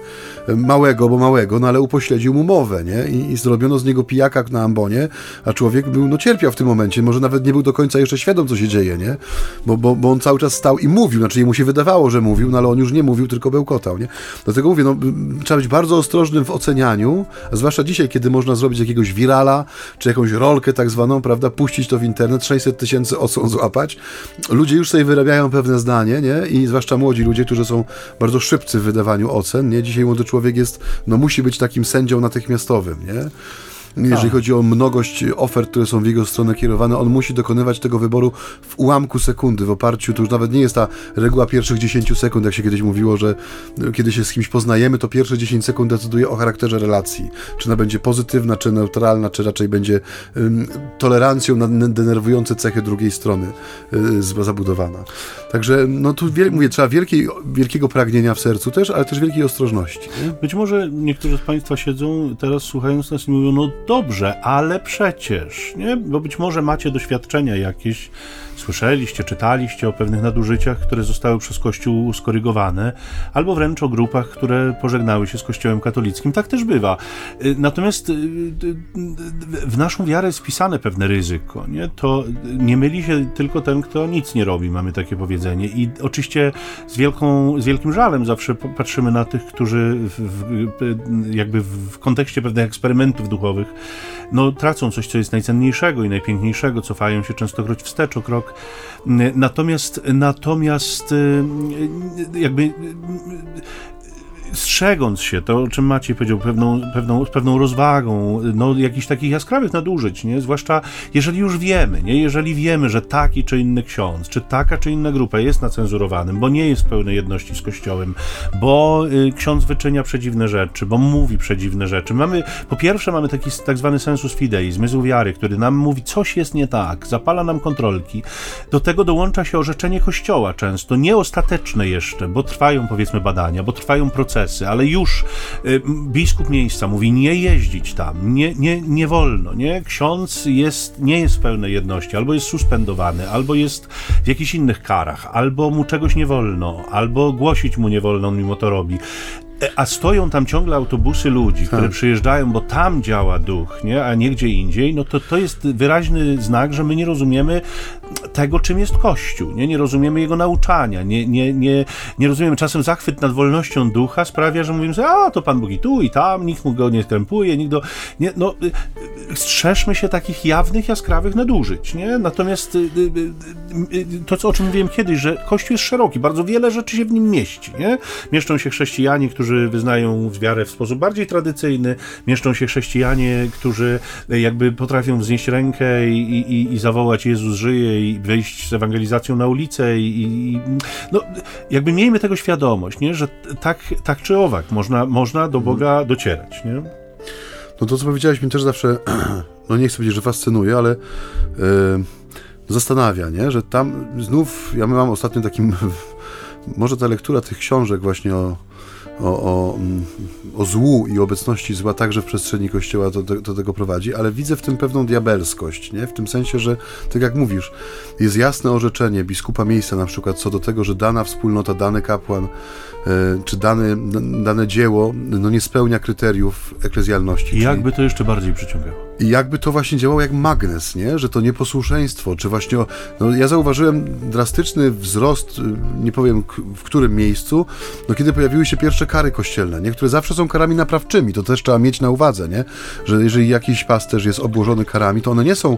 Małego, bo małego, no ale upośledził mu mowę, nie? I, i zrobiono z niego pijaka na ambonie, a człowiek był, no cierpiał w tym momencie, może nawet nie był do końca jeszcze świadom, co się dzieje, nie? Bo, bo, bo on cały czas stał i mówił, znaczy mu się wydawało, że mówił, no ale on już nie mówił, tylko bełkotał, nie? Dlatego mówię, no, trzeba być bardzo ostrożnym w ocenianiu, zwłaszcza dzisiaj, kiedy można zrobić jakiegoś wirala, czy jakąś rolkę tak zwaną, prawda, puścić to w internet, 600 tysięcy osób złapać. Ludzie już sobie wyrabiają pewne zdanie, nie? I zwłaszcza młodzi ludzie, którzy są bardzo szybcy w wydawaniu ocen, nie? Dzisiaj młody człowiek jest, no musi być takim sędzią natychmiastowym, nie? Jeżeli tak. chodzi o mnogość ofert, które są w jego stronę kierowane, on musi dokonywać tego wyboru w ułamku sekundy, w oparciu, to już nawet nie jest ta reguła pierwszych 10 sekund, jak się kiedyś mówiło, że kiedy się z kimś poznajemy, to pierwsze 10 sekund decyduje o charakterze relacji. Czy ona będzie pozytywna, czy neutralna, czy raczej będzie um, tolerancją na denerwujące cechy drugiej strony um, zabudowana. Także no tu mówię, trzeba wielkiej, wielkiego pragnienia w sercu też, ale też wielkiej ostrożności. Nie? Być może niektórzy z Państwa siedzą teraz słuchając nas i mówią, no dobrze, ale przecież, nie? Bo być może macie doświadczenia jakieś Słyszeliście, czytaliście o pewnych nadużyciach, które zostały przez Kościół skorygowane, albo wręcz o grupach, które pożegnały się z Kościołem katolickim. Tak też bywa. Y, natomiast y, y, w naszą wiarę jest wpisane pewne ryzyko. Nie? To nie myli się tylko ten, kto nic nie robi, mamy takie powiedzenie. I oczywiście z, wielką, z wielkim żalem zawsze patrzymy na tych, którzy w, jakby w kontekście pewnych eksperymentów duchowych no, tracą coś, co jest najcenniejszego i najpiękniejszego, cofają się częstokroć wstecz o krok. Natomiast, natomiast y, jakby strzegąc się, to o czym Maciej powiedział, pewną, pewną, z pewną rozwagą, no jakichś takich jaskrawych nadużyć, nie? Zwłaszcza jeżeli już wiemy, nie? Jeżeli wiemy, że taki czy inny ksiądz, czy taka czy inna grupa jest nacenzurowanym, bo nie jest w pełnej jedności z Kościołem, bo y, ksiądz wyczynia przedziwne rzeczy, bo mówi przedziwne rzeczy. Mamy, po pierwsze mamy taki tak zwany sensus fidei, zmysł wiary, który nam mówi, coś jest nie tak, zapala nam kontrolki. Do tego dołącza się orzeczenie Kościoła często, nieostateczne jeszcze, bo trwają powiedzmy badania, bo trwają procesy, ale już y, biskup miejsca mówi nie jeździć tam, nie, nie, nie wolno, nie? Ksiądz jest, nie jest w pełnej jedności, albo jest suspendowany, albo jest w jakichś innych karach, albo mu czegoś nie wolno, albo głosić mu nie wolno, on mimo to robi. E, a stoją tam ciągle autobusy ludzi, które tak. przyjeżdżają, bo tam działa duch, nie? a nie gdzie indziej, no to to jest wyraźny znak, że my nie rozumiemy tego, czym jest Kościół. Nie, nie rozumiemy jego nauczania, nie, nie, nie, nie rozumiemy. Czasem zachwyt nad wolnością ducha sprawia, że mówimy sobie, a to Pan Bóg i tu, i tam, nikt mu go nie skrępuje, nikt do... Nie, no, y, y, strzeżmy się takich jawnych, jaskrawych nadużyć. Nie? Natomiast y, to, o czym mówiłem kiedyś, że Kościół jest szeroki, bardzo wiele rzeczy się w nim mieści. Nie? Mieszczą się chrześcijanie, którzy wyznają wiarę w sposób bardziej tradycyjny, mieszczą się chrześcijanie, którzy jakby potrafią wznieść rękę i, i, i zawołać Jezus żyje i wyjść z ewangelizacją na ulicę i, i, no, jakby miejmy tego świadomość, nie? że tak, tak czy owak można, można do Boga docierać. Nie? No to, co powiedziałeś mi też zawsze, no nie chcę powiedzieć, że fascynuje, ale yy, zastanawia, nie? że tam znów, ja mam ostatnio takim, może ta lektura tych książek właśnie o o, o, mm, o złu i obecności zła także w przestrzeni Kościoła do, do, do, tego prowadzi, ale widzę w tym pewną diabelskość, nie? w tym sensie, że tak jak mówisz, jest jasne orzeczenie biskupa miejsca na przykład co do tego, że dana wspólnota, dany kapłan E, czy dane, dane dzieło no nie spełnia kryteriów eklezjalności. I jakby to jeszcze bardziej przyciągało. I jakby to właśnie działało jak magnes, nie? że to nieposłuszeństwo, czy właśnie, no ja zauważyłem drastyczny wzrost, nie powiem w którym miejscu, no kiedy pojawiły się pierwsze kary kościelne, nie? które zawsze są karami naprawczymi, to też trzeba mieć na uwadze, nie? że jeżeli jakiś pasterz jest obłożony karami, to one nie są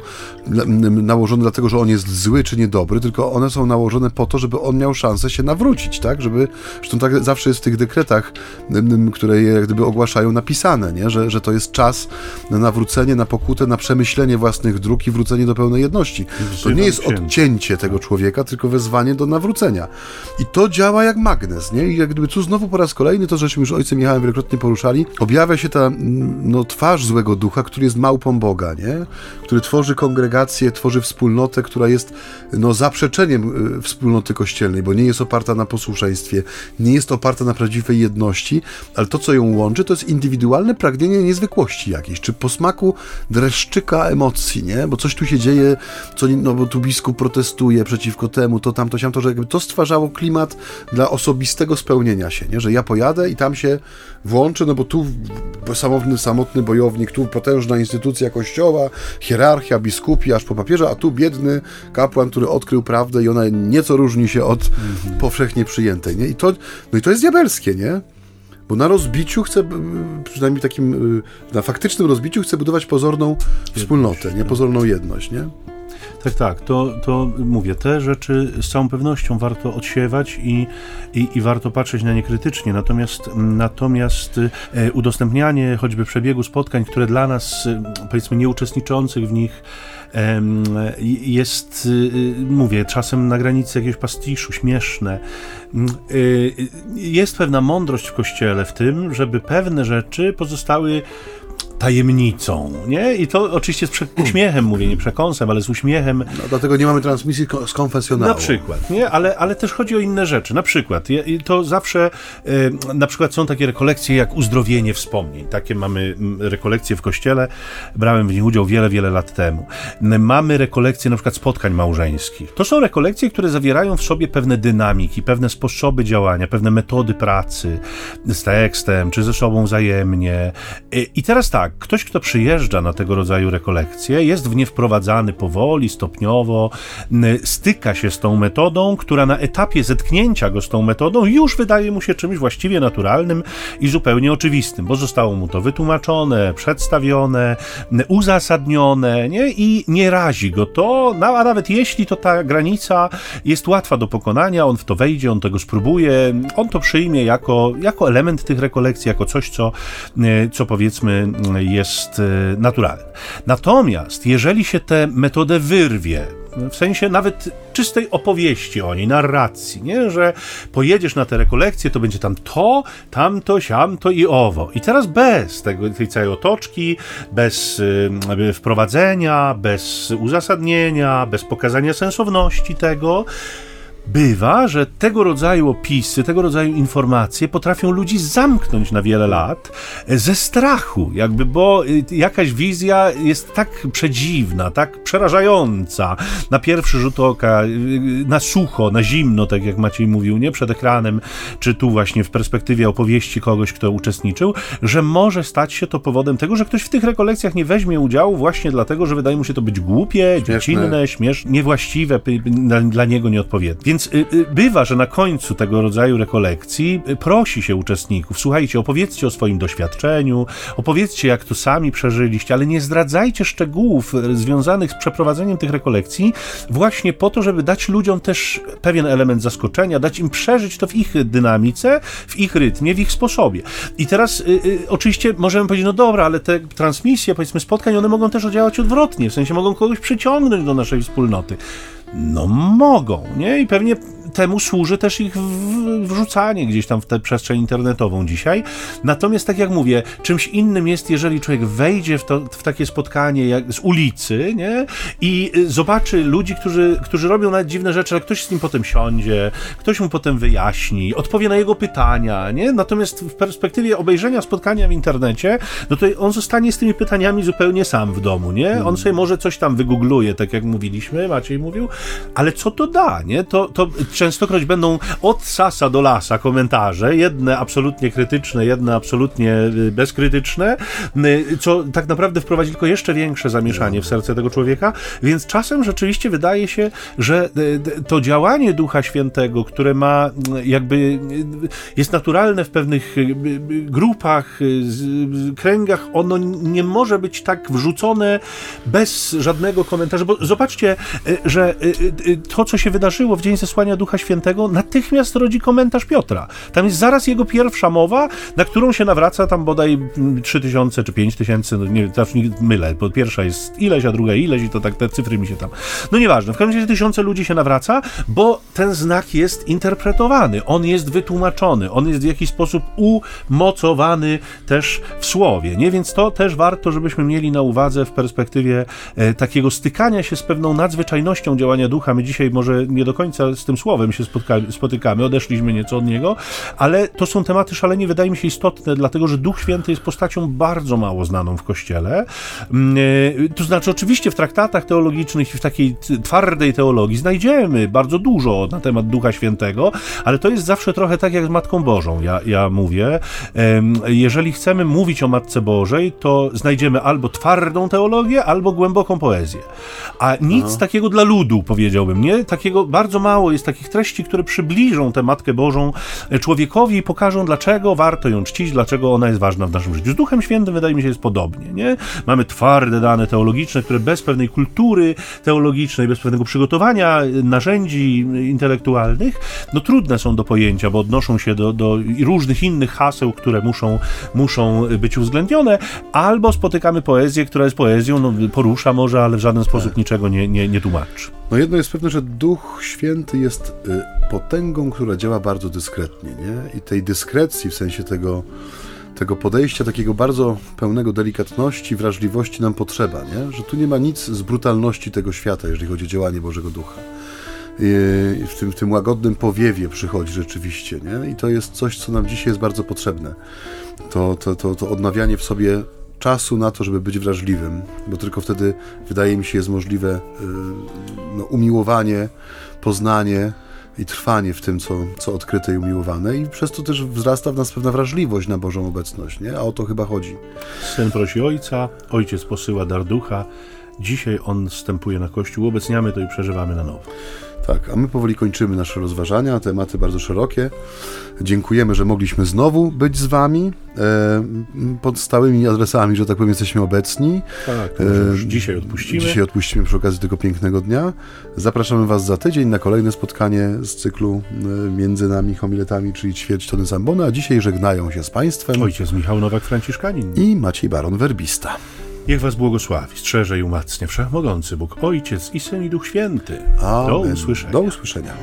nałożone dlatego, że on jest zły czy niedobry, tylko one są nałożone po to, żeby on miał szansę się nawrócić, tak, żeby, zresztą tak zawsze jest w tych dekretach, które je jak gdyby ogłaszają, napisane, nie? Że, że to jest czas na nawrócenie, na pokutę, na przemyślenie własnych dróg i wrócenie do pełnej jedności. To nie jest odcięcie tego człowieka, tylko wezwanie do nawrócenia. I to działa jak magnes, nie? I jak gdyby tu znowu po raz kolejny, to żeśmy już ojcem Michałem wielokrotnie poruszali, objawia się ta no, twarz złego ducha, który jest małpą Boga, nie? Który tworzy kongregację, tworzy wspólnotę, która jest no, zaprzeczeniem y, wspólnoty kościelnej, bo nie jest oparta na posłuszeństwie, nie jest oparta na prawdziwej jedności, ale to, co ją łączy, to jest indywidualne pragnienie niezwykłości jakiejś, czy posmaku dreszczyka emocji, nie? Bo coś tu się dzieje, co, no bo tu biskup protestuje przeciwko temu, to tamto, siamto, że jakby to stwarzało klimat dla osobistego spełnienia się, nie? Że ja pojadę i tam się włączę, no bo tu samotny, samotny bojownik, tu potężna instytucja kościoła, hierarchia, biskupi, aż po papieża, a tu biedny kapłan, który odkrył prawdę i ona nieco różni się od mhm. powszechnie przyjętej, nie? I to, no i to jest diabelskie, nie? Bo na rozbiciu chce, przynajmniej takim, y, na faktycznym rozbiciu chce budować pozorną wspólnotę, nie? Pozorną jedność, nie? Tak, tak, to, to mówię, te rzeczy z całą pewnością warto odsiewać i, i, i warto patrzeć na nie krytycznie, natomiast, natomiast e, udostępnianie choćby przebiegu spotkań, które dla nas, e, powiedzmy, nieuczestniczących w nich, jest, y, mówię, czasem na granicy jakiegoś pastiszu, śmieszne. Y, jest pewna mądrość w kościele w tym, żeby pewne rzeczy pozostały tajemnicą, nie? I to oczywiście z uśmiechem mówię, nie przekąsem, ale z uśmiechem. No, dlatego nie mamy transmisji z konfesjonału. Na przykład, nie? Ale, ale też chodzi o inne rzeczy. Na przykład, to zawsze, na przykład są takie rekolekcje jak uzdrowienie wspomnień. Takie mamy rekolekcje w kościele. Brałem w nich udział wiele, wiele lat temu. Mamy rekolekcje na przykład spotkań małżeńskich. To są rekolekcje, które zawierają w sobie pewne dynamiki, pewne sposoby działania, pewne metody pracy z tekstem, czy ze sobą wzajemnie. E, I teraz tak, ktoś, kto przyjeżdża na tego rodzaju rekolekcje, jest w nie wprowadzany powoli, stopniowo, styka się z tą metodą, która na etapie zetknięcia go z tą metodą już wydaje mu się czymś właściwie naturalnym i zupełnie oczywistym, bo zostało mu to wytłumaczone, przedstawione, uzasadnione, nie? I nie razi go to, no, a nawet jeśli to ta granica jest łatwa do pokonania, on w to wejdzie, on tego spróbuje, on to przyjmie jako, jako element tych rekolekcji, jako coś, co, co powiedzmy jest e, naturalny. Natomiast jeżeli się tę metodę wyrwie, w sensie nawet czystej opowieści o niej, narracji, nie? że pojedziesz na te rekolekcje, to będzie tam to, tamto, siamto i owo. I teraz bez tego, tej całej otoczki, bez y, wprowadzenia, bez uzasadnienia, bez pokazania sensowności tego, bywa, że tego rodzaju opisy, tego rodzaju informacje potrafią ludzi zamknąć na wiele lat ze strachu, jakby, bo y, jakaś wizja jest tak przedziwna, tak przerażająca na pierwszy rzut oka, y, na sucho, na zimno, tak jak Maciej mówił, nie przed ekranem, czy tu właśnie w perspektywie opowieści kogoś, kto uczestniczył, że może stać się to powodem tego, że ktoś w tych rekolekcjach nie weźmie udziału właśnie dlatego, że wydaje mu się to być głupie, śmieszne. dziecinne, śmieszne, niewłaściwe, dla niego nieodpowiednie. Więc y, y, bywa, że na końcu tego rodzaju rekolekcji y, prosi się uczestników: słuchajcie, opowiedzcie o swoim doświadczeniu, opowiedzcie, jak to sami przeżyliście, ale nie zdradzajcie szczegółów związanych z przeprowadzeniem tych rekolekcji, właśnie po to, żeby dać ludziom też pewien element zaskoczenia, dać im przeżyć to w ich dynamice, w ich rytmie, w ich sposobie. I teraz oczywiście możemy powiedzieć, no dobra, ale te transmisje, powiedzmy, spotkań, one mogą też działać odwrotnie, w sensie mogą kogoś przyciągnąć do naszej wspólnoty. No mogą, nie? I pewnie temu służy też ich wrzucanie gdzieś tam w tę przestrzeń internetową dzisiaj. Natomiast, tak jak mówię, czymś innym jest, jeżeli człowiek wejdzie w, to, w takie spotkanie jak z ulicy, nie? I y, zobaczy ludzi, którzy, którzy robią nawet dziwne rzeczy, ale ktoś z nim potem siądzie, ktoś mu potem wyjaśni, odpowie na jego pytania, nie? Natomiast w perspektywie obejrzenia spotkania w internecie, no to on zostanie z tymi pytaniami zupełnie sam w domu, nie? On hmm. sobie może coś tam wygoogluje, tak jak mówiliśmy, Maciej mówił, ale co to da, nie? To, to częstokroć będą od sasa do lasa komentarze, jedne absolutnie krytyczne, jedne absolutnie y, bezkrytyczne, y, co tak naprawdę wprowadzi tylko jeszcze większe zamieszanie w serce tego człowieka, więc czasem rzeczywiście wydaje się, że y, to działanie Ducha Świętego, które ma jakby jest naturalne w pewnych grupach, kręgach, ono nie może być tak wrzucone bez żadnego komentarza, bo zobaczcie, że to, co się wydarzyło w dzień zesłania Ducha Świętego, natychmiast rodzi komentarz Piotra. Tam jest zaraz jego pierwsza mowa, na którą się nawraca tam bodaj 3000 czy 5000, no nie, teraz nie mylę, bo pierwsza jest ileś, a druga ileś i to tak te cyfry mi się tam... No nieważne, w każdym razie tysiące ludzi się nawraca, bo ten znak jest interpretowany, on jest wytłumaczony, on jest w jakiś sposób umocowany też w słowie, nie? Więc to też warto, żebyśmy mieli na uwadze w perspektywie e, takiego stykania się z pewną nadzwyczajnością działania ducha. My dzisiaj może nie do końca z tym słowem słowem się spotykamy, odeszliśmy nieco od niego, ale to są tematy szalenie, wydaje mi się, istotne, dlatego że Duch Święty jest postacią bardzo mało znaną w Kościele. Mm, e, to znaczy, oczywiście w traktatach teologicznych i w takiej twardej teologii znajdziemy bardzo dużo na temat Ducha Świętego, ale to jest zawsze trochę tak jak z Matką Bożą, ja, ja mówię. Jeżeli chcemy mówić o Matce Bożej, to znajdziemy albo twardą teologię, albo głęboką poezję. A nic no. takiego dla ludu, powiedziałbym, nie? Takiego bardzo mało jest takich treści, które przybliżą tę Matkę Bożą e, człowiekowi i pokażą, dlaczego warto ją czcić, dlaczego ona jest ważna w naszym życiu. Z Duchem Świętym wydaje mi się jest podobnie, nie? Mamy twarde dane teologiczne, które bez pewnej kultury teologicznej, bez pewnego przygotowania e, narzędzi intelektualnych, no trudne są do pojęcia, bo odnoszą się do, do różnych innych haseł, które muszą, muszą być uwzględnione, albo spotykamy poezję, która jest poezją, no, porusza może, ale w żaden sposób tak. niczego nie, nie, nie tłumaczy. No jedno jest pewne, że Duch Święty jest potęgą, która działa bardzo dyskretnie, nie? I tej dyskrecji, w sensie tego, tego podejścia takiego bardzo pełnego delikatności, wrażliwości nam potrzeba, nie? Że tu nie ma nic z brutalności tego świata, jeżeli chodzi o działanie Bożego Ducha. I w tym, w tym łagodnym powiewie przychodzi rzeczywiście, nie? I to jest coś, co nam dzisiaj jest bardzo potrzebne. To, to, to, to odnawianie w sobie czasu na to, żeby być wrażliwym, bo tylko wtedy, wydaje mi się, jest możliwe y, no, umiłowanie, poznanie i trwanie w tym, co, co odkryte i umiłowane i przez to też wzrasta w nas pewna wrażliwość na Bożą obecność, nie? A o to chyba chodzi. Syn prosi ojca, ojciec posyła dar ducha, dzisiaj on wstępuje na Kościół, obecniamy to i przeżywamy na nowo. Tak, a my powoli kończymy nasze rozważania, tematy bardzo szerokie. Dziękujemy, że mogliśmy znowu być z Wami e, pod stałymi adresami, że tak powiem, jesteśmy obecni. Tak, e, dzisiaj odpuścimy. Dzisiaj odpuścimy przy okazji tego pięknego dnia. Zapraszamy Was za tydzień na kolejne spotkanie z cyklu e, między nami homiletami, czyli ćwierć tony Zambony, a dzisiaj żegnają się z Państwem. Ojciec Michał Nowak-Franciszkanin i Maciej Baron Werbista. Niech was błogosławi, strzeże i umacnia Wszechmogący Bóg, Ojciec i Syn i Duch Święty. Amen. Do usłyszenia. Do usłyszenia.